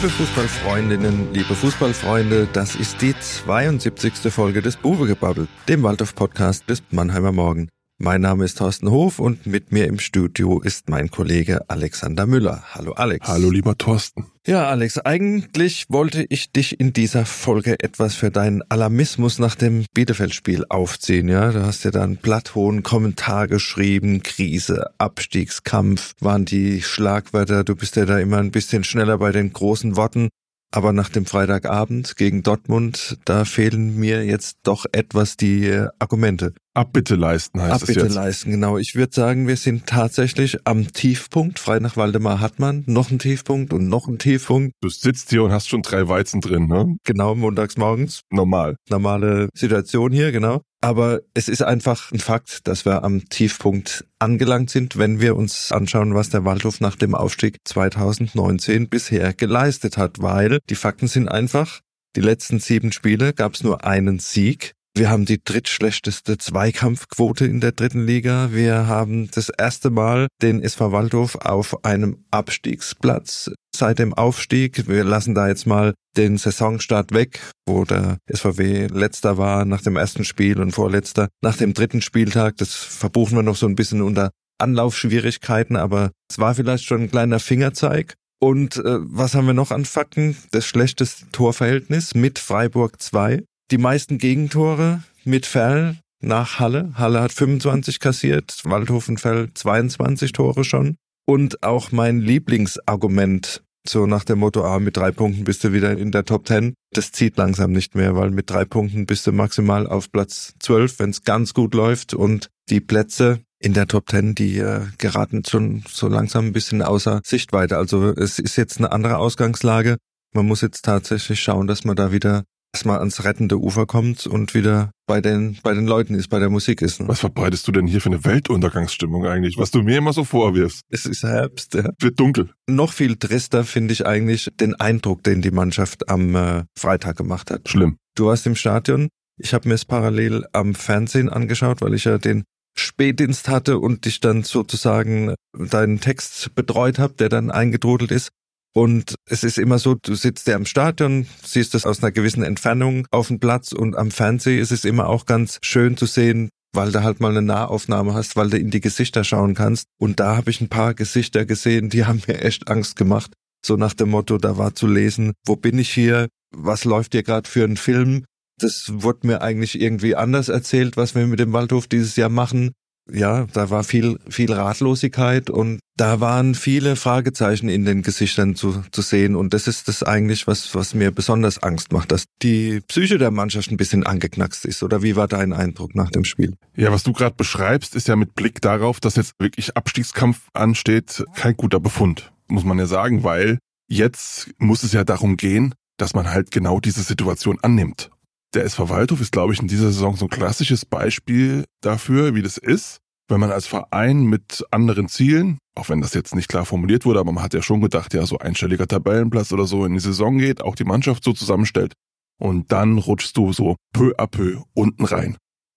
Liebe Fußballfreundinnen, liebe Fußballfreunde, das ist die 72. Folge des Buwegebabbel, dem Waldorf-Podcast des Mannheimer Morgen. Mein Name ist Thorsten Hof und mit mir im Studio ist mein Kollege Alexander Müller. Hallo Alex. Hallo lieber Thorsten. Ja, Alex, eigentlich wollte ich dich in dieser Folge etwas für deinen Alarmismus nach dem Bielefeld-Spiel aufziehen. Ja, du hast ja dann platthohen Kommentar geschrieben, Krise, Abstiegskampf waren die Schlagwörter. Du bist ja da immer ein bisschen schneller bei den großen Worten. Aber nach dem Freitagabend gegen Dortmund, da fehlen mir jetzt doch etwas die äh, Argumente. Abbitte leisten heißt Abbitte es jetzt. leisten, genau. Ich würde sagen, wir sind tatsächlich am Tiefpunkt. Frei nach Waldemar hat man noch einen Tiefpunkt und noch einen Tiefpunkt. Du sitzt hier und hast schon drei Weizen drin, ne? Genau, montags morgens. Normal. Normale Situation hier, genau. Aber es ist einfach ein Fakt, dass wir am Tiefpunkt angelangt sind, wenn wir uns anschauen, was der Waldhof nach dem Aufstieg 2019 bisher geleistet hat, weil die Fakten sind einfach, die letzten sieben Spiele gab es nur einen Sieg. Wir haben die drittschlechteste Zweikampfquote in der dritten Liga. Wir haben das erste Mal den SV Waldhof auf einem Abstiegsplatz seit dem Aufstieg. Wir lassen da jetzt mal den Saisonstart weg, wo der SVW letzter war nach dem ersten Spiel und vorletzter nach dem dritten Spieltag. Das verbuchen wir noch so ein bisschen unter Anlaufschwierigkeiten, aber es war vielleicht schon ein kleiner Fingerzeig. Und äh, was haben wir noch an Fakten? Das schlechteste Torverhältnis mit Freiburg 2. Die meisten Gegentore mit Ferl nach Halle. Halle hat 25 kassiert, Waldhofen Fell 22 Tore schon. Und auch mein Lieblingsargument, so nach dem Motto, ah, mit drei Punkten bist du wieder in der Top 10. Das zieht langsam nicht mehr, weil mit drei Punkten bist du maximal auf Platz 12, wenn es ganz gut läuft. Und die Plätze in der Top 10, die äh, geraten schon so langsam ein bisschen außer Sichtweite. Also es ist jetzt eine andere Ausgangslage. Man muss jetzt tatsächlich schauen, dass man da wieder erstmal ans rettende Ufer kommt und wieder bei den, bei den Leuten ist, bei der Musik ist. Ne? Was verbreitest du denn hier für eine Weltuntergangsstimmung eigentlich, was du mir immer so vorwirfst? Es ist Herbst, ja. Wird dunkel. Noch viel trister finde ich eigentlich den Eindruck, den die Mannschaft am äh, Freitag gemacht hat. Schlimm. Du warst im Stadion. Ich habe mir es parallel am Fernsehen angeschaut, weil ich ja den Spätdienst hatte und dich dann sozusagen deinen Text betreut habe, der dann eingetrudelt ist. Und es ist immer so, du sitzt ja im Stadion, siehst das aus einer gewissen Entfernung auf dem Platz und am Fernsehen ist es immer auch ganz schön zu sehen, weil du halt mal eine Nahaufnahme hast, weil du in die Gesichter schauen kannst. Und da habe ich ein paar Gesichter gesehen, die haben mir echt Angst gemacht. So nach dem Motto, da war zu lesen, wo bin ich hier? Was läuft hier gerade für einen Film? Das wurde mir eigentlich irgendwie anders erzählt, was wir mit dem Waldhof dieses Jahr machen ja, da war viel, viel Ratlosigkeit und da waren viele Fragezeichen in den Gesichtern zu, zu sehen. Und das ist das eigentlich, was, was mir besonders Angst macht, dass die Psyche der Mannschaft ein bisschen angeknackst ist. Oder wie war dein Eindruck nach dem Spiel? Ja, was du gerade beschreibst, ist ja mit Blick darauf, dass jetzt wirklich Abstiegskampf ansteht, kein guter Befund, muss man ja sagen, weil jetzt muss es ja darum gehen, dass man halt genau diese Situation annimmt der SV Waldhof ist, glaube ich, in dieser Saison so ein klassisches Beispiel dafür, wie das ist, wenn man als Verein mit anderen Zielen, auch wenn das jetzt nicht klar formuliert wurde, aber man hat ja schon gedacht, ja, so einstelliger Tabellenplatz oder so in die Saison geht, auch die Mannschaft so zusammenstellt und dann rutschst du so peu à peu unten rein.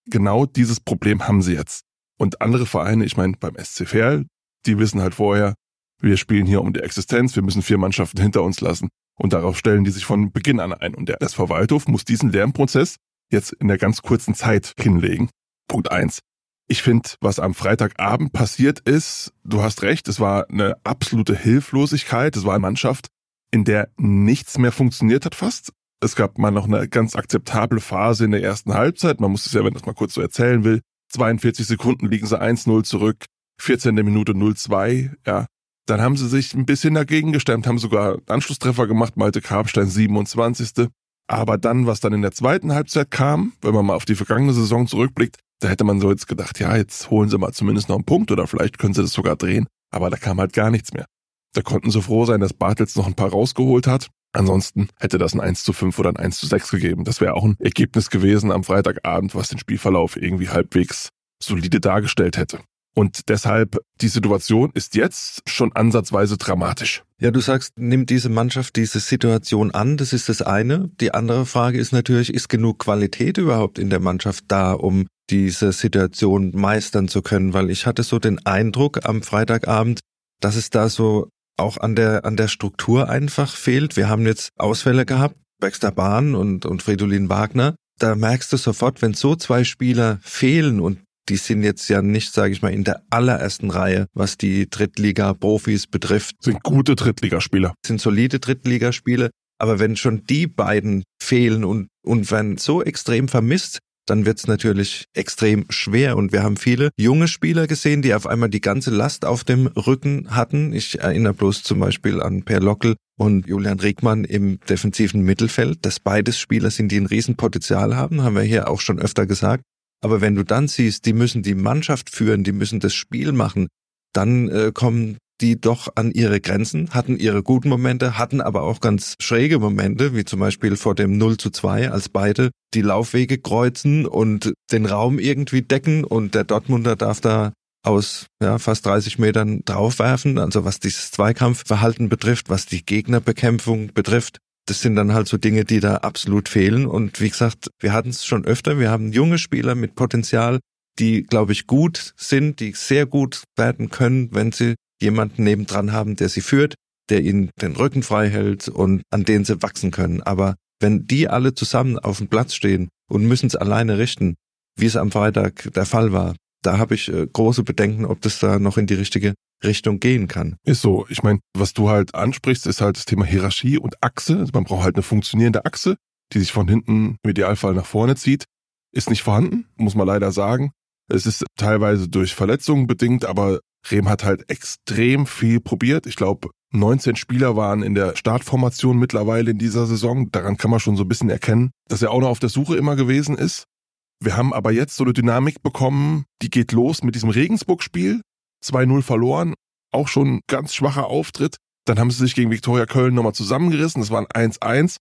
Genau dieses Problem haben sie jetzt. Und andere Vereine, ich meine beim SC Verl, die wissen halt vorher, wir spielen hier um die Existenz, wir müssen vier Mannschaften hinter uns lassen. Und darauf stellen die sich von Beginn an ein. Und der SV Waldhof muss diesen Lernprozess jetzt in der ganz kurzen Zeit hinlegen. Punkt eins. Ich finde, was am Freitagabend passiert ist, du hast recht, es war eine absolute Hilflosigkeit. Es war eine Mannschaft, in der nichts mehr funktioniert hat fast. Es gab mal noch eine ganz akzeptable Phase in der ersten Halbzeit. Man muss es ja, wenn das mal kurz so erzählen will, 42 Sekunden liegen sie 1-0 zurück, 14. Minute 0-2, ja. Dann haben sie sich ein bisschen dagegen gestemmt, haben sogar Anschlusstreffer gemacht, Malte Karpstein 27. Aber dann, was dann in der zweiten Halbzeit kam, wenn man mal auf die vergangene Saison zurückblickt, da hätte man so jetzt gedacht, ja, jetzt holen sie mal zumindest noch einen Punkt oder vielleicht können sie das sogar drehen. Aber da kam halt gar nichts mehr. Da konnten sie froh sein, dass Bartels noch ein paar rausgeholt hat. Ansonsten hätte das ein 1 zu 5 oder ein 1 zu 6 gegeben. Das wäre auch ein Ergebnis gewesen am Freitagabend, was den Spielverlauf irgendwie halbwegs solide dargestellt hätte. Und deshalb, die Situation ist jetzt schon ansatzweise dramatisch. Ja, du sagst, nimmt diese Mannschaft diese Situation an, das ist das eine. Die andere Frage ist natürlich, ist genug Qualität überhaupt in der Mannschaft da, um diese Situation meistern zu können? Weil ich hatte so den Eindruck am Freitagabend, dass es da so auch an der, an der Struktur einfach fehlt. Wir haben jetzt Ausfälle gehabt, Baxter Bahn und, und Fridolin Wagner. Da merkst du sofort, wenn so zwei Spieler fehlen und die sind jetzt ja nicht, sage ich mal, in der allerersten Reihe, was die Drittliga-Profis betrifft. Sind gute Drittligaspieler. Sind solide Drittligaspiele. Aber wenn schon die beiden fehlen und, und werden so extrem vermisst, dann wird's natürlich extrem schwer. Und wir haben viele junge Spieler gesehen, die auf einmal die ganze Last auf dem Rücken hatten. Ich erinnere bloß zum Beispiel an Per Lockel und Julian Riegmann im defensiven Mittelfeld, dass beides Spieler sind, die ein Riesenpotenzial haben, haben wir hier auch schon öfter gesagt. Aber wenn du dann siehst, die müssen die Mannschaft führen, die müssen das Spiel machen, dann äh, kommen die doch an ihre Grenzen, hatten ihre guten Momente, hatten aber auch ganz schräge Momente, wie zum Beispiel vor dem 0 zu 2, als beide die Laufwege kreuzen und den Raum irgendwie decken und der Dortmunder darf da aus ja, fast 30 Metern draufwerfen, also was dieses Zweikampfverhalten betrifft, was die Gegnerbekämpfung betrifft. Das sind dann halt so Dinge, die da absolut fehlen. Und wie gesagt, wir hatten es schon öfter. Wir haben junge Spieler mit Potenzial, die, glaube ich, gut sind, die sehr gut werden können, wenn sie jemanden nebendran haben, der sie führt, der ihnen den Rücken frei hält und an den sie wachsen können. Aber wenn die alle zusammen auf dem Platz stehen und müssen es alleine richten, wie es am Freitag der Fall war, da habe ich äh, große Bedenken, ob das da noch in die richtige Richtung gehen kann. Ist so. Ich meine, was du halt ansprichst, ist halt das Thema Hierarchie und Achse. Also man braucht halt eine funktionierende Achse, die sich von hinten im Idealfall nach vorne zieht. Ist nicht vorhanden, muss man leider sagen. Es ist teilweise durch Verletzungen bedingt, aber Rehm hat halt extrem viel probiert. Ich glaube, 19 Spieler waren in der Startformation mittlerweile in dieser Saison. Daran kann man schon so ein bisschen erkennen, dass er auch noch auf der Suche immer gewesen ist. Wir haben aber jetzt so eine Dynamik bekommen, die geht los mit diesem Regensburg-Spiel. 2-0 verloren, auch schon ganz schwacher Auftritt. Dann haben sie sich gegen Viktoria Köln nochmal zusammengerissen. Das war ein 1-1,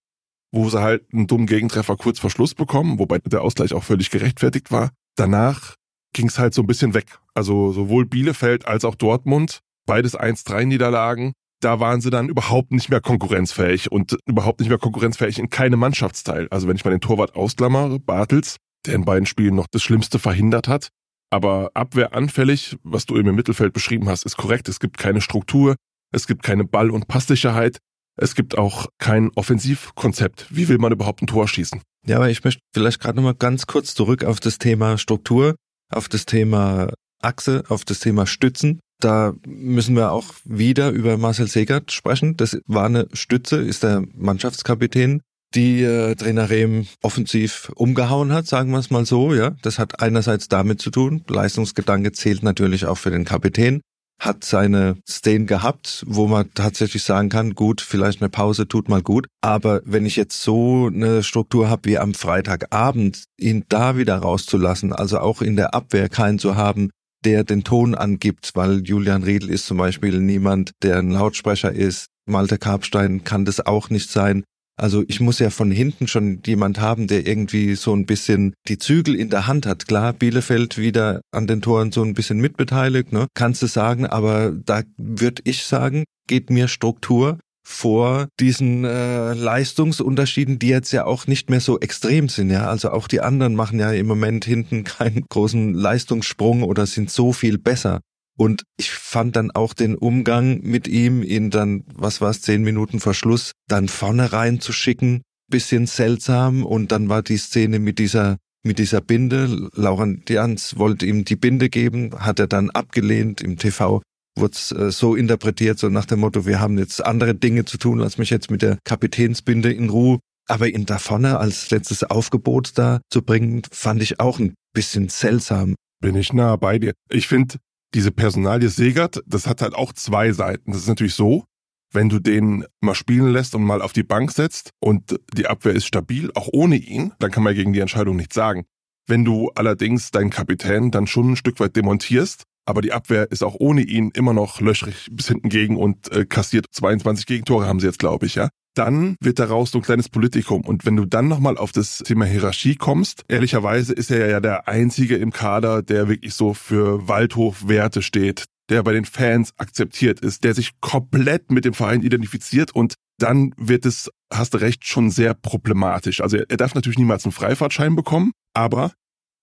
wo sie halt einen dummen Gegentreffer kurz vor Schluss bekommen, wobei der Ausgleich auch völlig gerechtfertigt war. Danach ging es halt so ein bisschen weg. Also sowohl Bielefeld als auch Dortmund, beides 1-3 Niederlagen. Da waren sie dann überhaupt nicht mehr konkurrenzfähig und überhaupt nicht mehr konkurrenzfähig in keinem Mannschaftsteil. Also wenn ich mal den Torwart ausklammere, Bartels, der in beiden Spielen noch das Schlimmste verhindert hat. Aber abwehranfällig, was du eben im Mittelfeld beschrieben hast, ist korrekt. Es gibt keine Struktur, es gibt keine Ball- und Passsicherheit, es gibt auch kein Offensivkonzept. Wie will man überhaupt ein Tor schießen? Ja, aber ich möchte vielleicht gerade nochmal ganz kurz zurück auf das Thema Struktur auf das Thema Achse, auf das Thema Stützen. Da müssen wir auch wieder über Marcel Segert sprechen. Das war eine Stütze, ist der Mannschaftskapitän, die äh, Trainer Rehm offensiv umgehauen hat, sagen wir es mal so. Ja, das hat einerseits damit zu tun. Leistungsgedanke zählt natürlich auch für den Kapitän hat seine Szenen gehabt, wo man tatsächlich sagen kann, gut, vielleicht eine Pause tut mal gut. Aber wenn ich jetzt so eine Struktur habe wie am Freitagabend, ihn da wieder rauszulassen, also auch in der Abwehr keinen zu haben, der den Ton angibt, weil Julian Riedl ist zum Beispiel niemand, der ein Lautsprecher ist. Malte Karpstein kann das auch nicht sein. Also ich muss ja von hinten schon jemand haben, der irgendwie so ein bisschen die Zügel in der Hand hat. Klar, Bielefeld wieder an den Toren so ein bisschen mitbeteiligt, ne? Kannst du sagen, aber da würde ich sagen, geht mir Struktur vor diesen äh, Leistungsunterschieden, die jetzt ja auch nicht mehr so extrem sind. Ja, also auch die anderen machen ja im Moment hinten keinen großen Leistungssprung oder sind so viel besser. Und ich fand dann auch den Umgang mit ihm, ihn dann, was war es, zehn Minuten vor Schluss, dann vorne reinzuschicken, bisschen seltsam. Und dann war die Szene mit dieser, mit dieser Binde. Laurent Jans wollte ihm die Binde geben, hat er dann abgelehnt. Im TV wurde es äh, so interpretiert, so nach dem Motto, wir haben jetzt andere Dinge zu tun, lass mich jetzt mit der Kapitänsbinde in Ruhe. Aber ihn da vorne als letztes Aufgebot da zu bringen, fand ich auch ein bisschen seltsam. Bin ich nah bei dir. Ich finde, diese Personalie Segert, das hat halt auch zwei Seiten. Das ist natürlich so, wenn du den mal spielen lässt und mal auf die Bank setzt und die Abwehr ist stabil, auch ohne ihn, dann kann man gegen die Entscheidung nichts sagen. Wenn du allerdings deinen Kapitän dann schon ein Stück weit demontierst, aber die Abwehr ist auch ohne ihn immer noch löchrig bis hinten gegen und äh, kassiert 22 Gegentore haben sie jetzt, glaube ich, ja dann wird daraus so ein kleines Politikum. Und wenn du dann nochmal auf das Thema Hierarchie kommst, ehrlicherweise ist er ja der Einzige im Kader, der wirklich so für Waldhofwerte steht, der bei den Fans akzeptiert ist, der sich komplett mit dem Verein identifiziert und dann wird es, hast du recht, schon sehr problematisch. Also er darf natürlich niemals einen Freifahrtschein bekommen, aber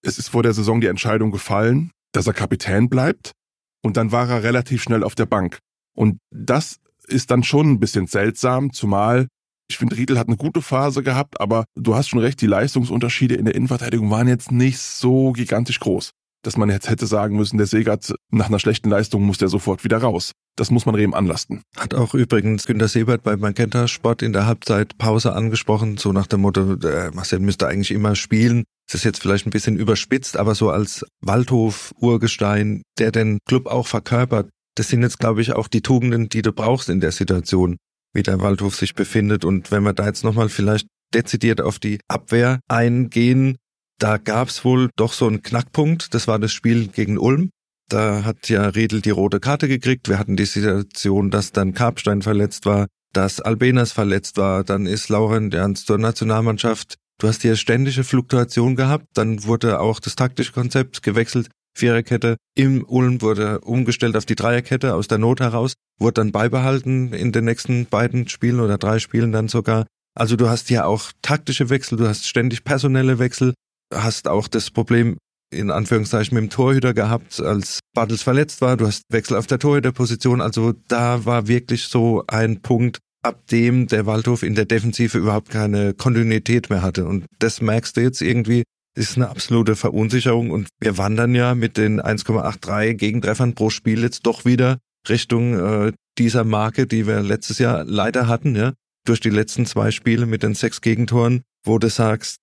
es ist vor der Saison die Entscheidung gefallen, dass er Kapitän bleibt und dann war er relativ schnell auf der Bank. Und das ist dann schon ein bisschen seltsam, zumal ich finde, Riedel hat eine gute Phase gehabt, aber du hast schon recht, die Leistungsunterschiede in der Innenverteidigung waren jetzt nicht so gigantisch groß, dass man jetzt hätte sagen müssen, der Segert nach einer schlechten Leistung muss der sofort wieder raus. Das muss man Rehm anlasten. Hat auch übrigens Günter Sebert bei Magenta Sport in der Halbzeitpause angesprochen, so nach dem Motto, der Marcel müsste eigentlich immer spielen. Das ist jetzt vielleicht ein bisschen überspitzt, aber so als Waldhof-Urgestein, der den Club auch verkörpert, das sind jetzt, glaube ich, auch die Tugenden, die du brauchst in der Situation wie der Waldhof sich befindet. Und wenn wir da jetzt nochmal vielleicht dezidiert auf die Abwehr eingehen, da gab's wohl doch so einen Knackpunkt. Das war das Spiel gegen Ulm. Da hat ja Riedel die rote Karte gekriegt. Wir hatten die Situation, dass dann Karpstein verletzt war, dass Albenas verletzt war. Dann ist Lauren Ernst zur Nationalmannschaft. Du hast hier ständige Fluktuation gehabt. Dann wurde auch das taktische Konzept gewechselt. Viererkette. Im Ulm wurde umgestellt auf die Dreierkette aus der Not heraus, wurde dann beibehalten in den nächsten beiden Spielen oder drei Spielen dann sogar. Also du hast ja auch taktische Wechsel, du hast ständig personelle Wechsel, hast auch das Problem in Anführungszeichen mit dem Torhüter gehabt, als Bartels verletzt war. Du hast Wechsel auf der Torhüterposition. Also da war wirklich so ein Punkt, ab dem der Waldhof in der Defensive überhaupt keine Kontinuität mehr hatte. Und das merkst du jetzt irgendwie ist eine absolute Verunsicherung und wir wandern ja mit den 1,83 Gegentreffern pro Spiel jetzt doch wieder Richtung äh, dieser Marke, die wir letztes Jahr leider hatten, ja, durch die letzten zwei Spiele mit den sechs Gegentoren, wo du sagst,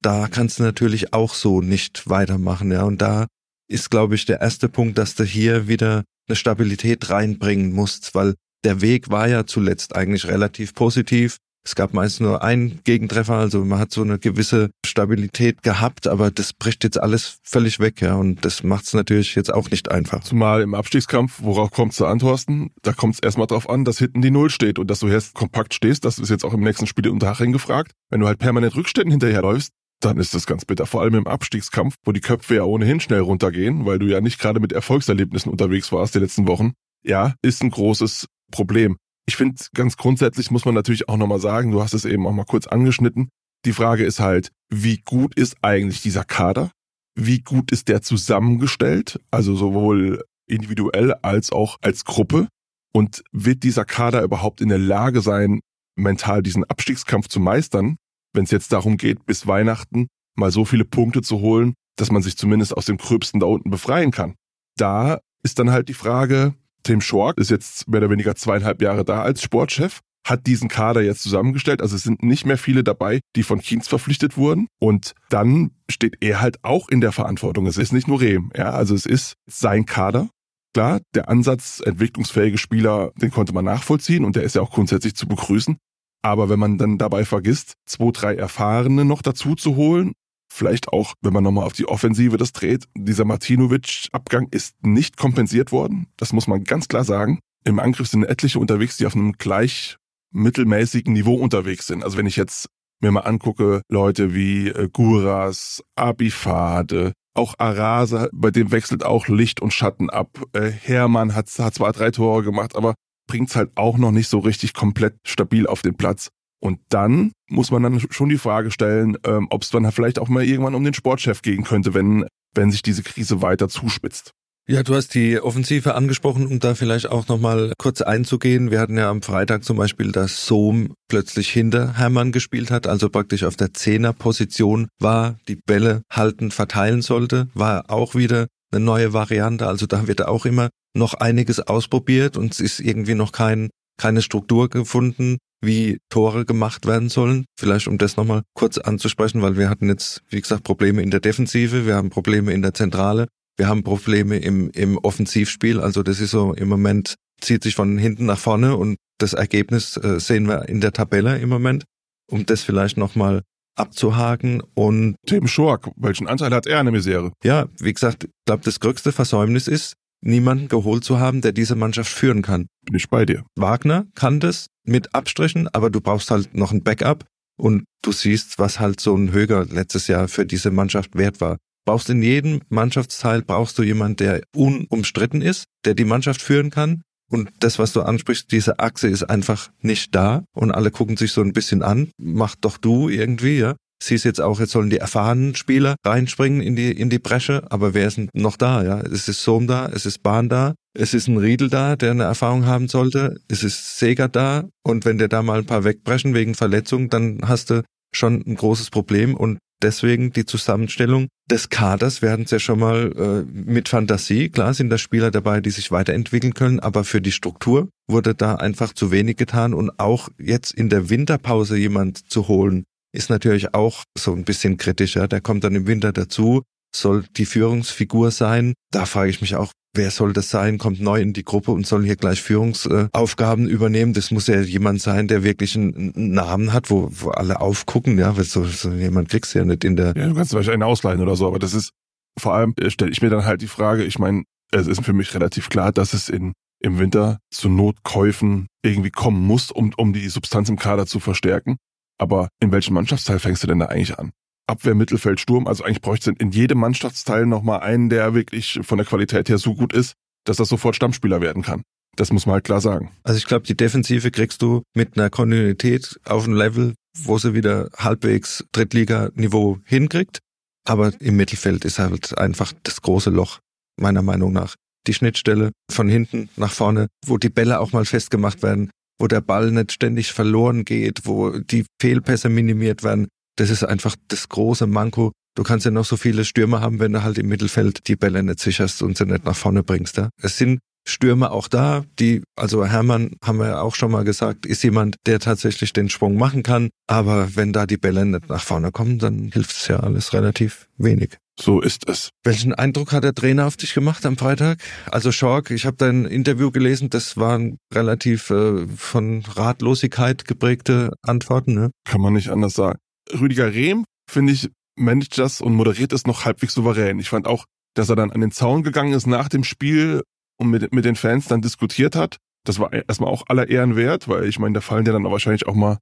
da kannst du natürlich auch so nicht weitermachen, ja, und da ist, glaube ich, der erste Punkt, dass du hier wieder eine Stabilität reinbringen musst, weil der Weg war ja zuletzt eigentlich relativ positiv. Es gab meist nur einen Gegentreffer, also man hat so eine gewisse Stabilität gehabt, aber das bricht jetzt alles völlig weg, ja, und das macht es natürlich jetzt auch nicht einfach. Zumal im Abstiegskampf, worauf kommst du an, Thorsten? Da kommt es erstmal drauf an, dass hinten die Null steht und dass du jetzt kompakt stehst, das ist jetzt auch im nächsten Spiel unter Haching gefragt. Wenn du halt permanent Rückständen hinterherläufst, dann ist das ganz bitter. Vor allem im Abstiegskampf, wo die Köpfe ja ohnehin schnell runtergehen, weil du ja nicht gerade mit Erfolgserlebnissen unterwegs warst die letzten Wochen. Ja, ist ein großes Problem. Ich finde, ganz grundsätzlich muss man natürlich auch nochmal sagen, du hast es eben auch mal kurz angeschnitten. Die Frage ist halt, wie gut ist eigentlich dieser Kader? Wie gut ist der zusammengestellt? Also sowohl individuell als auch als Gruppe? Und wird dieser Kader überhaupt in der Lage sein, mental diesen Abstiegskampf zu meistern, wenn es jetzt darum geht, bis Weihnachten mal so viele Punkte zu holen, dass man sich zumindest aus dem Gröbsten da unten befreien kann? Da ist dann halt die Frage, Tim Schork ist jetzt mehr oder weniger zweieinhalb Jahre da als Sportchef, hat diesen Kader jetzt zusammengestellt. Also es sind nicht mehr viele dabei, die von Kienz verpflichtet wurden. Und dann steht er halt auch in der Verantwortung. Es ist nicht nur Rehm. Ja, also es ist sein Kader. Klar, der Ansatz, entwicklungsfähige Spieler, den konnte man nachvollziehen und der ist ja auch grundsätzlich zu begrüßen. Aber wenn man dann dabei vergisst, zwei, drei Erfahrene noch dazu zu holen Vielleicht auch, wenn man nochmal auf die Offensive das dreht, dieser Martinovic-Abgang ist nicht kompensiert worden. Das muss man ganz klar sagen. Im Angriff sind etliche unterwegs, die auf einem gleich mittelmäßigen Niveau unterwegs sind. Also wenn ich jetzt mir mal angucke, Leute wie äh, Guras, Abifade, auch Arasa, bei dem wechselt auch Licht und Schatten ab. Äh, Hermann hat, hat zwar drei Tore gemacht, aber bringt's halt auch noch nicht so richtig komplett stabil auf den Platz. Und dann muss man dann schon die Frage stellen, ähm, ob es dann vielleicht auch mal irgendwann um den Sportchef gehen könnte, wenn, wenn sich diese Krise weiter zuspitzt. Ja, du hast die Offensive angesprochen, um da vielleicht auch nochmal kurz einzugehen. Wir hatten ja am Freitag zum Beispiel, dass Sohm plötzlich hinter Hermann gespielt hat, also praktisch auf der Zehnerposition war, die Bälle halten, verteilen sollte, war auch wieder eine neue Variante. Also da wird auch immer noch einiges ausprobiert und es ist irgendwie noch kein, keine Struktur gefunden wie Tore gemacht werden sollen. Vielleicht um das nochmal kurz anzusprechen, weil wir hatten jetzt, wie gesagt, Probleme in der Defensive, wir haben Probleme in der Zentrale, wir haben Probleme im, im Offensivspiel. Also das ist so im Moment, zieht sich von hinten nach vorne und das Ergebnis äh, sehen wir in der Tabelle im Moment. Um das vielleicht nochmal abzuhaken und Tim Schork, welchen Anteil hat er an der Misere? Ja, wie gesagt, ich glaube, das größte Versäumnis ist, niemanden geholt zu haben, der diese Mannschaft führen kann. Bin ich bei dir. Wagner kann das mit Abstrichen, aber du brauchst halt noch ein Backup und du siehst, was halt so ein Höger letztes Jahr für diese Mannschaft wert war. Brauchst in jedem Mannschaftsteil brauchst du jemanden, der unumstritten ist, der die Mannschaft führen kann. Und das, was du ansprichst, diese Achse ist einfach nicht da und alle gucken sich so ein bisschen an. Mach doch du irgendwie, ja siehst jetzt auch, jetzt sollen die erfahrenen Spieler reinspringen in die, in die Bresche, aber wer ist denn noch da, ja? Es ist Sohm da, es ist Bahn da, es ist ein Riedel da, der eine Erfahrung haben sollte, es ist Seger da und wenn der da mal ein paar wegbrechen wegen Verletzung, dann hast du schon ein großes Problem und deswegen die Zusammenstellung des Kaders werden ja schon mal äh, mit Fantasie. Klar sind da Spieler dabei, die sich weiterentwickeln können, aber für die Struktur wurde da einfach zu wenig getan und auch jetzt in der Winterpause jemand zu holen, ist natürlich auch so ein bisschen kritischer. Der kommt dann im Winter dazu, soll die Führungsfigur sein. Da frage ich mich auch, wer soll das sein? Kommt neu in die Gruppe und soll hier gleich Führungsaufgaben übernehmen. Das muss ja jemand sein, der wirklich einen Namen hat, wo, wo alle aufgucken. Ja, so, so jemand kriegst du ja nicht in der. Ja, du kannst Beispiel einen ausleihen oder so, aber das ist vor allem äh, stelle ich mir dann halt die Frage. Ich meine, es ist für mich relativ klar, dass es in im Winter zu Notkäufen irgendwie kommen muss, um, um die Substanz im Kader zu verstärken. Aber in welchem Mannschaftsteil fängst du denn da eigentlich an? Abwehr, Mittelfeld, Sturm. Also eigentlich bräuchte in jedem Mannschaftsteil nochmal einen, der wirklich von der Qualität her so gut ist, dass das sofort Stammspieler werden kann. Das muss man halt klar sagen. Also ich glaube, die Defensive kriegst du mit einer Kontinuität auf ein Level, wo sie wieder halbwegs Drittliganiveau hinkriegt. Aber im Mittelfeld ist halt einfach das große Loch, meiner Meinung nach. Die Schnittstelle von hinten nach vorne, wo die Bälle auch mal festgemacht werden, wo der Ball nicht ständig verloren geht, wo die Fehlpässe minimiert werden. Das ist einfach das große Manko. Du kannst ja noch so viele Stürmer haben, wenn du halt im Mittelfeld die Bälle nicht sicherst und sie nicht nach vorne bringst. Ja? Es sind Stürmer auch da, die, also Hermann haben wir ja auch schon mal gesagt, ist jemand, der tatsächlich den Sprung machen kann. Aber wenn da die Bälle nicht nach vorne kommen, dann hilft es ja alles relativ wenig. So ist es. Welchen Eindruck hat der Trainer auf dich gemacht am Freitag? Also Schork, ich habe dein Interview gelesen, das waren relativ äh, von Ratlosigkeit geprägte Antworten. Ne? Kann man nicht anders sagen. Rüdiger Rehm, finde ich, managt das und moderiert es noch halbwegs souverän. Ich fand auch, dass er dann an den Zaun gegangen ist nach dem Spiel und mit, mit den Fans dann diskutiert hat. Das war erstmal auch aller Ehren wert, weil ich meine, da fallen ja dann wahrscheinlich auch mal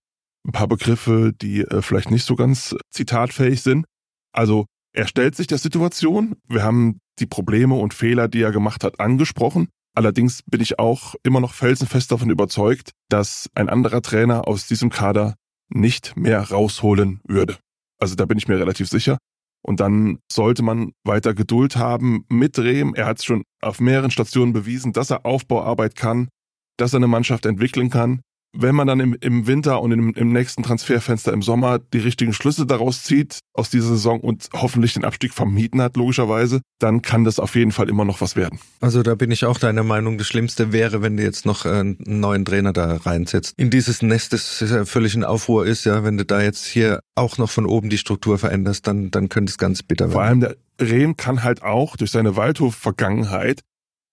ein paar Begriffe, die äh, vielleicht nicht so ganz zitatfähig sind. Also er stellt sich der Situation. Wir haben die Probleme und Fehler, die er gemacht hat, angesprochen. Allerdings bin ich auch immer noch felsenfest davon überzeugt, dass ein anderer Trainer aus diesem Kader nicht mehr rausholen würde. Also da bin ich mir relativ sicher. Und dann sollte man weiter Geduld haben mit Rehm. Er hat es schon auf mehreren Stationen bewiesen, dass er Aufbauarbeit kann, dass er eine Mannschaft entwickeln kann wenn man dann im, im Winter und im, im nächsten Transferfenster im Sommer die richtigen Schlüsse daraus zieht aus dieser Saison und hoffentlich den Abstieg vermieden hat, logischerweise, dann kann das auf jeden Fall immer noch was werden. Also da bin ich auch deiner Meinung. Das Schlimmste wäre, wenn du jetzt noch einen neuen Trainer da reinsetzt. In dieses Nest, das völlig in Aufruhr ist, ja, wenn du da jetzt hier auch noch von oben die Struktur veränderst, dann, dann könnte es ganz bitter werden. Vor allem der Rehm kann halt auch durch seine Waldhof-Vergangenheit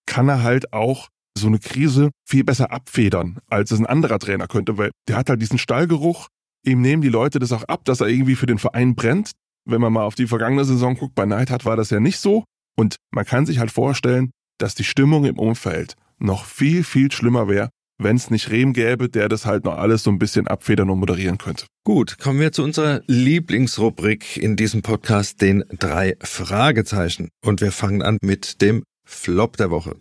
kann er halt auch so eine Krise viel besser abfedern, als es ein anderer Trainer könnte, weil der hat halt diesen Stallgeruch. Ihm nehmen die Leute das auch ab, dass er irgendwie für den Verein brennt. Wenn man mal auf die vergangene Saison guckt, bei Neidhardt war das ja nicht so. Und man kann sich halt vorstellen, dass die Stimmung im Umfeld noch viel, viel schlimmer wäre, wenn es nicht Rehm gäbe, der das halt noch alles so ein bisschen abfedern und moderieren könnte. Gut, kommen wir zu unserer Lieblingsrubrik in diesem Podcast, den drei Fragezeichen. Und wir fangen an mit dem Flop der Woche.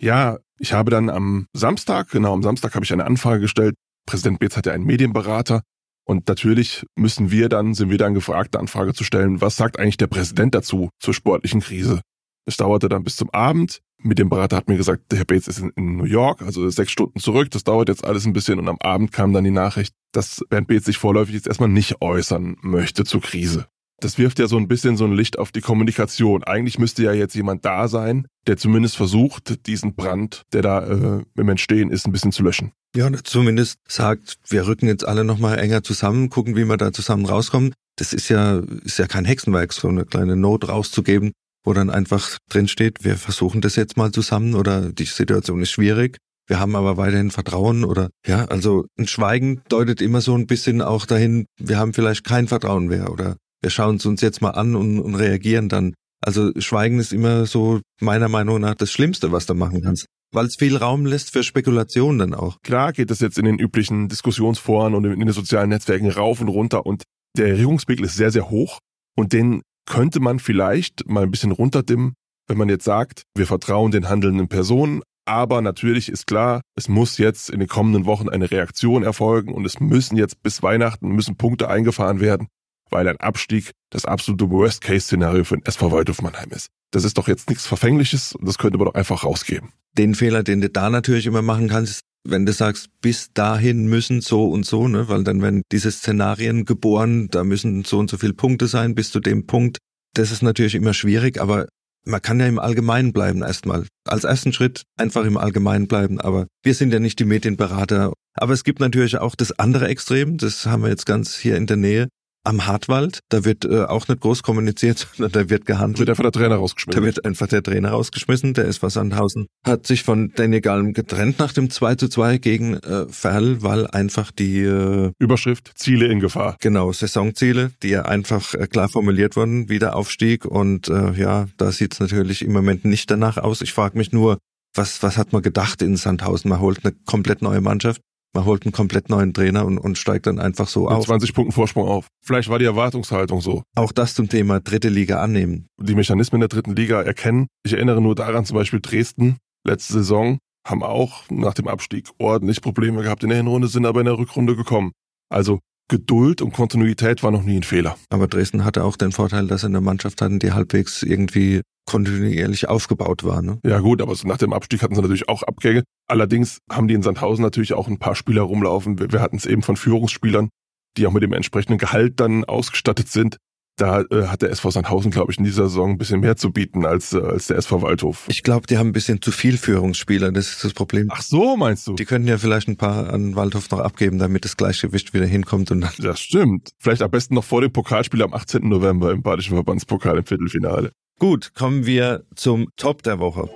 Ja, ich habe dann am Samstag, genau am Samstag habe ich eine Anfrage gestellt. Präsident Beetz hatte einen Medienberater und natürlich müssen wir dann, sind wir dann gefragt, eine Anfrage zu stellen, was sagt eigentlich der Präsident dazu zur sportlichen Krise? Es dauerte dann bis zum Abend. Mit dem Berater hat mir gesagt, der Herr Bates ist in, in, New York, also sechs Stunden zurück. Das dauert jetzt alles ein bisschen. Und am Abend kam dann die Nachricht, dass Bernd Bates sich vorläufig jetzt erstmal nicht äußern möchte zur Krise. Das wirft ja so ein bisschen so ein Licht auf die Kommunikation. Eigentlich müsste ja jetzt jemand da sein, der zumindest versucht, diesen Brand, der da äh, im Entstehen ist, ein bisschen zu löschen. Ja, zumindest sagt, wir rücken jetzt alle nochmal enger zusammen, gucken, wie wir da zusammen rauskommen. Das ist ja, ist ja kein Hexenwerk, so eine kleine Not rauszugeben, wo dann einfach drinsteht, wir versuchen das jetzt mal zusammen oder die Situation ist schwierig. Wir haben aber weiterhin Vertrauen oder ja, also ein Schweigen deutet immer so ein bisschen auch dahin, wir haben vielleicht kein Vertrauen mehr oder wir schauen es uns jetzt mal an und, und reagieren dann. Also Schweigen ist immer so meiner Meinung nach das Schlimmste, was du machen kannst. Weil es viel Raum lässt für Spekulationen dann auch. Klar geht es jetzt in den üblichen Diskussionsforen und in den sozialen Netzwerken rauf und runter und der Erregungspegel ist sehr, sehr hoch und den könnte man vielleicht mal ein bisschen runterdimmen, wenn man jetzt sagt, wir vertrauen den handelnden Personen, Aber natürlich ist klar, es muss jetzt in den kommenden Wochen eine Reaktion erfolgen und es müssen jetzt bis Weihnachten müssen Punkte eingefahren werden, weil ein Abstieg das absolute Worst-Case-Szenario für den SV Waldhof Mannheim ist. Das ist doch jetzt nichts Verfängliches und das könnte man doch einfach rausgeben. Den Fehler, den du da natürlich immer machen kannst, ist, wenn du sagst, bis dahin müssen so und so, ne, weil dann werden diese Szenarien geboren, da müssen so und so viele Punkte sein bis zu dem Punkt. Das ist natürlich immer schwierig, aber man kann ja im Allgemeinen bleiben erstmal. Als ersten Schritt einfach im Allgemeinen bleiben, aber wir sind ja nicht die Medienberater. Aber es gibt natürlich auch das andere Extrem, das haben wir jetzt ganz hier in der Nähe am Hartwald. Da wird äh, auch nicht groß kommuniziert, sondern da wird gehandelt. Wird einfach der Trainer rausgeschmissen. Da wird einfach der Trainer rausgeschmissen. Der SV Sandhausen hat sich von Daniel Galm getrennt nach dem 2 zu 2 gegen äh, Ferl, weil einfach die äh, Überschrift Ziele in Gefahr. Genau, Saisonziele, die ja einfach äh, klar formuliert wurden, Wiederaufstieg. Und äh, ja, da sieht's natürlich im Moment nicht danach aus. Ich frage mich nur, was, was hat man gedacht in Sandhausen? Man holt eine komplett neue Mannschaft. Man holt einen komplett neuen Trainer und, und steigt dann einfach so Mit auf. 20 Punkten Vorsprung auf. Vielleicht war die Erwartungshaltung so. Auch das zum Thema dritte Liga annehmen. Die Mechanismen der dritten Liga erkennen. Ich erinnere nur daran, zum Beispiel Dresden, letzte Saison, haben auch nach dem Abstieg ordentlich Probleme gehabt in der Hinrunde, sind aber in der Rückrunde gekommen. Also Geduld und Kontinuität war noch nie ein Fehler. Aber Dresden hatte auch den Vorteil, dass sie eine Mannschaft hatten, die halbwegs irgendwie kontinuierlich aufgebaut war. Ne? Ja gut, aber so nach dem Abstieg hatten sie natürlich auch Abgänge. Allerdings haben die in Sandhausen natürlich auch ein paar Spieler rumlaufen. Wir, wir hatten es eben von Führungsspielern, die auch mit dem entsprechenden Gehalt dann ausgestattet sind. Da äh, hat der SV Sandhausen, glaube ich, in dieser Saison ein bisschen mehr zu bieten als, äh, als der SV Waldhof. Ich glaube, die haben ein bisschen zu viel Führungsspieler, das ist das Problem. Ach so, meinst du? Die könnten ja vielleicht ein paar an Waldhof noch abgeben, damit das Gleichgewicht wieder hinkommt und dann. Das stimmt. Vielleicht am besten noch vor dem Pokalspiel am 18. November im Badischen Verbandspokal im Viertelfinale. Gut, kommen wir zum Top der Woche.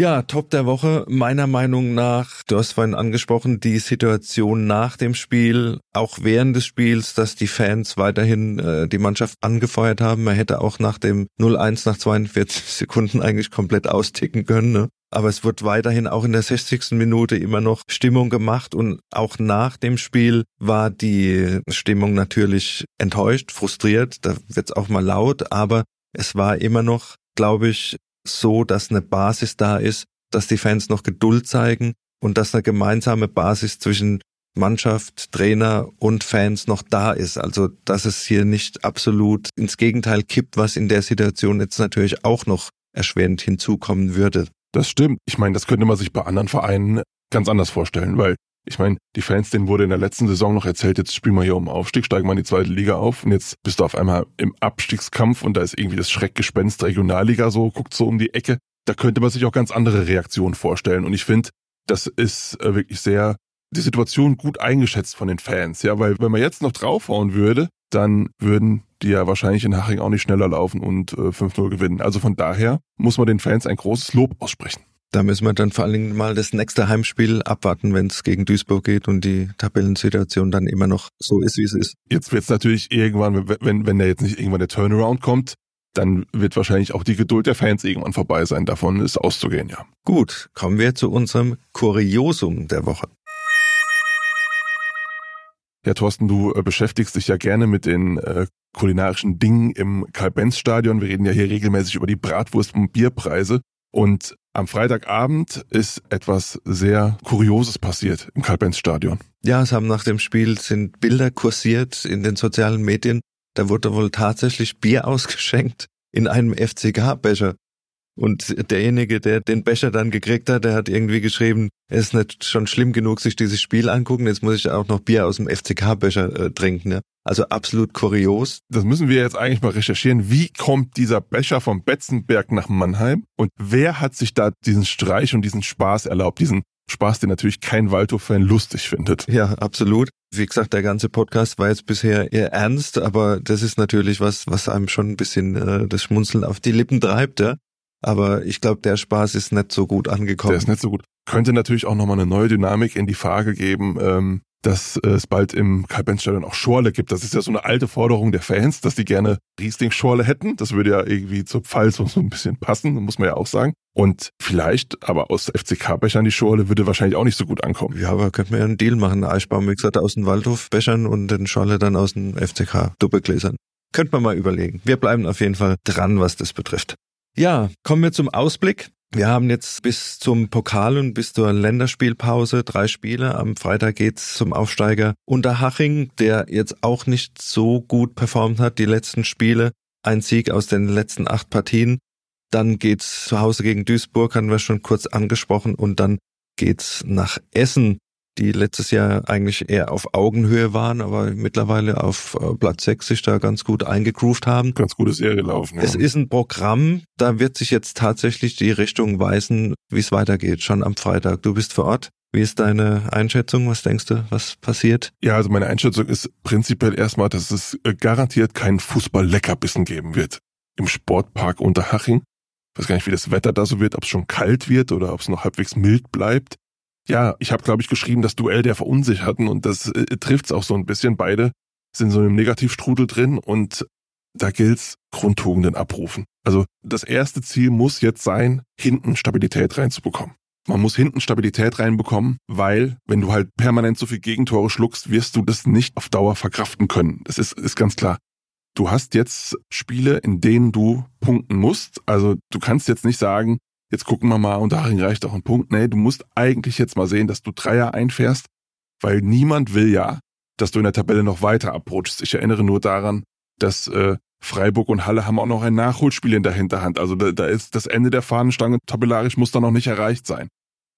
Ja, Top der Woche, meiner Meinung nach, du hast vorhin angesprochen, die Situation nach dem Spiel, auch während des Spiels, dass die Fans weiterhin äh, die Mannschaft angefeuert haben. Man hätte auch nach dem 0-1 nach 42 Sekunden eigentlich komplett austicken können. Ne? Aber es wird weiterhin auch in der 60. Minute immer noch Stimmung gemacht und auch nach dem Spiel war die Stimmung natürlich enttäuscht, frustriert. Da wird's auch mal laut, aber es war immer noch, glaube ich, so, dass eine Basis da ist, dass die Fans noch Geduld zeigen und dass eine gemeinsame Basis zwischen Mannschaft, Trainer und Fans noch da ist. Also, dass es hier nicht absolut ins Gegenteil kippt, was in der Situation jetzt natürlich auch noch erschwerend hinzukommen würde. Das stimmt. Ich meine, das könnte man sich bei anderen Vereinen ganz anders vorstellen, weil ich meine, die Fans, denen wurde in der letzten Saison noch erzählt, jetzt spielen wir hier um Aufstieg, steigen wir in die zweite Liga auf und jetzt bist du auf einmal im Abstiegskampf und da ist irgendwie das Schreckgespenst Regionalliga so, guckt so um die Ecke. Da könnte man sich auch ganz andere Reaktionen vorstellen und ich finde, das ist äh, wirklich sehr die Situation gut eingeschätzt von den Fans, ja, weil wenn man jetzt noch draufhauen würde, dann würden die ja wahrscheinlich in Haching auch nicht schneller laufen und äh, 5-0 gewinnen. Also von daher muss man den Fans ein großes Lob aussprechen. Da müssen wir dann vor allen Dingen mal das nächste Heimspiel abwarten, wenn es gegen Duisburg geht und die Tabellensituation dann immer noch so ist, wie es ist. Jetzt wird es natürlich irgendwann, wenn, wenn da jetzt nicht irgendwann der Turnaround kommt, dann wird wahrscheinlich auch die Geduld der Fans irgendwann vorbei sein. Davon ist auszugehen, ja. Gut, kommen wir zu unserem Kuriosum der Woche. Ja, Thorsten, du äh, beschäftigst dich ja gerne mit den äh, kulinarischen Dingen im Karl-Benz-Stadion. Wir reden ja hier regelmäßig über die Bratwurst- und Bierpreise. Und am Freitagabend ist etwas sehr Kurioses passiert im Karl-Benz-Stadion. Ja, es haben nach dem Spiel sind Bilder kursiert in den sozialen Medien. Da wurde wohl tatsächlich Bier ausgeschenkt in einem FCK-Becher. Und derjenige, der den Becher dann gekriegt hat, der hat irgendwie geschrieben, es ist nicht schon schlimm genug, sich dieses Spiel angucken, jetzt muss ich auch noch Bier aus dem FCK-Becher äh, trinken. Ja. Also absolut kurios. Das müssen wir jetzt eigentlich mal recherchieren. Wie kommt dieser Becher vom Betzenberg nach Mannheim? Und wer hat sich da diesen Streich und diesen Spaß erlaubt? Diesen Spaß, den natürlich kein Waldhof-Fan lustig findet. Ja, absolut. Wie gesagt, der ganze Podcast war jetzt bisher eher ernst, aber das ist natürlich was, was einem schon ein bisschen äh, das Schmunzeln auf die Lippen treibt, ja. Aber ich glaube, der Spaß ist nicht so gut angekommen. Der ist nicht so gut. Könnte natürlich auch nochmal eine neue Dynamik in die Frage geben, ähm, dass es bald im Karl-Benz-Stadion auch Schorle gibt. Das ist ja so eine alte Forderung der Fans, dass die gerne Riesling-Schorle hätten. Das würde ja irgendwie zur Pfalz so ein bisschen passen, muss man ja auch sagen. Und vielleicht, aber aus FCK-Bechern die Schorle würde wahrscheinlich auch nicht so gut ankommen. Ja, aber könnten wir ja einen Deal machen. Gesagt, aus den Waldhof-Bechern und den Schorle dann aus den FCK-Doppelgläsern. Könnte man mal überlegen. Wir bleiben auf jeden Fall dran, was das betrifft. Ja, kommen wir zum Ausblick. Wir haben jetzt bis zum Pokal und bis zur Länderspielpause drei Spiele. Am Freitag geht's zum Aufsteiger Unterhaching, der jetzt auch nicht so gut performt hat, die letzten Spiele. Ein Sieg aus den letzten acht Partien. Dann geht's zu Hause gegen Duisburg, hatten wir schon kurz angesprochen, und dann geht's nach Essen die letztes Jahr eigentlich eher auf Augenhöhe waren, aber mittlerweile auf äh, Platz 6 sich da ganz gut eingegroovt haben. Ganz gute Serie laufen. Ja. Es ist ein Programm, da wird sich jetzt tatsächlich die Richtung weisen, wie es weitergeht, schon am Freitag. Du bist vor Ort. Wie ist deine Einschätzung? Was denkst du, was passiert? Ja, also meine Einschätzung ist prinzipiell erstmal, dass es äh, garantiert keinen Fußball-Leckerbissen geben wird. Im Sportpark Unterhaching. Ich weiß gar nicht, wie das Wetter da so wird, ob es schon kalt wird oder ob es noch halbwegs mild bleibt. Ja, ich habe, glaube ich, geschrieben, das Duell der Verunsicherten und das äh, trifft's auch so ein bisschen. Beide sind so im Negativstrudel drin und da gilt's Grundtugenden abrufen. Also das erste Ziel muss jetzt sein, hinten Stabilität reinzubekommen. Man muss hinten Stabilität reinbekommen, weil wenn du halt permanent so viel Gegentore schluckst, wirst du das nicht auf Dauer verkraften können. Das ist, ist ganz klar. Du hast jetzt Spiele, in denen du punkten musst. Also du kannst jetzt nicht sagen, jetzt gucken wir mal und darin reicht auch ein Punkt. Nee, du musst eigentlich jetzt mal sehen, dass du Dreier einfährst, weil niemand will ja, dass du in der Tabelle noch weiter abrutschst. Ich erinnere nur daran, dass äh, Freiburg und Halle haben auch noch ein Nachholspiel in der Hinterhand. Also da, da ist das Ende der Fahnenstange tabellarisch muss da noch nicht erreicht sein.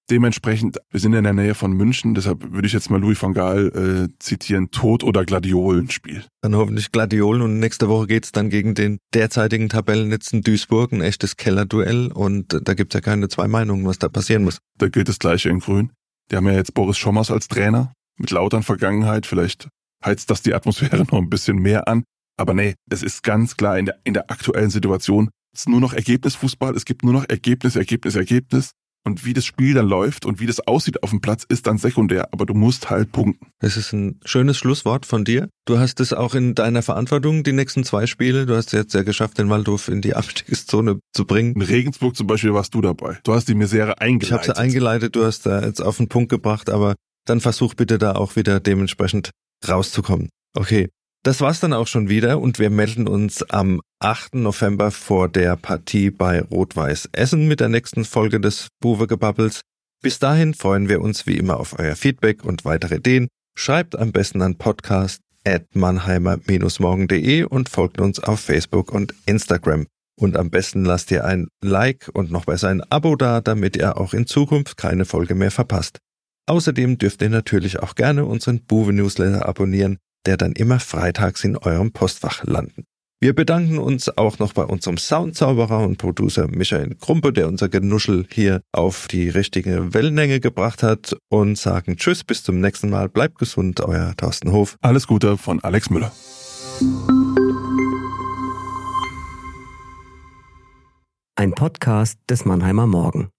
Dementsprechend, wir sind in der Nähe von München, deshalb würde ich jetzt mal Louis van Gaal äh, zitieren, Tod- oder Gladiolenspiel. Dann hoffentlich Gladiolen und nächste Woche geht's dann gegen den derzeitigen Tabellennetzen Duisburg, ein echtes Kellerduell und da gibt's ja keine zwei Meinungen, was da passieren muss. Da gilt das gleiche in Grün. Die haben ja jetzt Boris Schommers als Trainer mit lautern Vergangenheit, vielleicht heizt das die Atmosphäre noch ein bisschen mehr an. Aber nee, das ist ganz klar in der, in der aktuellen Situation. Es ist nur noch Ergebnisfußball, es gibt nur noch Ergebnis, Ergebnis, Ergebnis. Und wie das Spiel dann läuft und wie das aussieht auf dem Platz, ist dann sekundär, aber du musst halt punkten. Das ist ein schönes Schlusswort von dir. Du hast es auch in deiner Verantwortung, die nächsten zwei Spiele. Du hast es jetzt ja geschafft, den Waldhof in die Abstiegszone zu bringen. In Regensburg zum Beispiel warst du dabei. Du hast die Misere eingeleitet. Ich habe sie eingeleitet, du hast da jetzt auf den Punkt gebracht, aber dann versuch bitte da auch wieder dementsprechend rauszukommen. Okay, das war's dann auch schon wieder und wir melden uns am 8. November vor der Partie bei Rot-Weiß Essen mit der nächsten Folge des Buwe-Gebabbels. Bis dahin freuen wir uns wie immer auf euer Feedback und weitere Ideen. Schreibt am besten an podcast at mannheimer-morgen.de und folgt uns auf Facebook und Instagram. Und am besten lasst ihr ein Like und noch besser ein Abo da, damit ihr auch in Zukunft keine Folge mehr verpasst. Außerdem dürft ihr natürlich auch gerne unseren Buwe Newsletter abonnieren der dann immer freitags in eurem Postfach landen. Wir bedanken uns auch noch bei unserem Soundzauberer und Producer Michael Krumpe, der unser Genuschel hier auf die richtige Wellenlänge gebracht hat und sagen Tschüss, bis zum nächsten Mal. Bleibt gesund, euer Thorsten Hof. Alles Gute von Alex Müller. Ein Podcast des Mannheimer Morgen.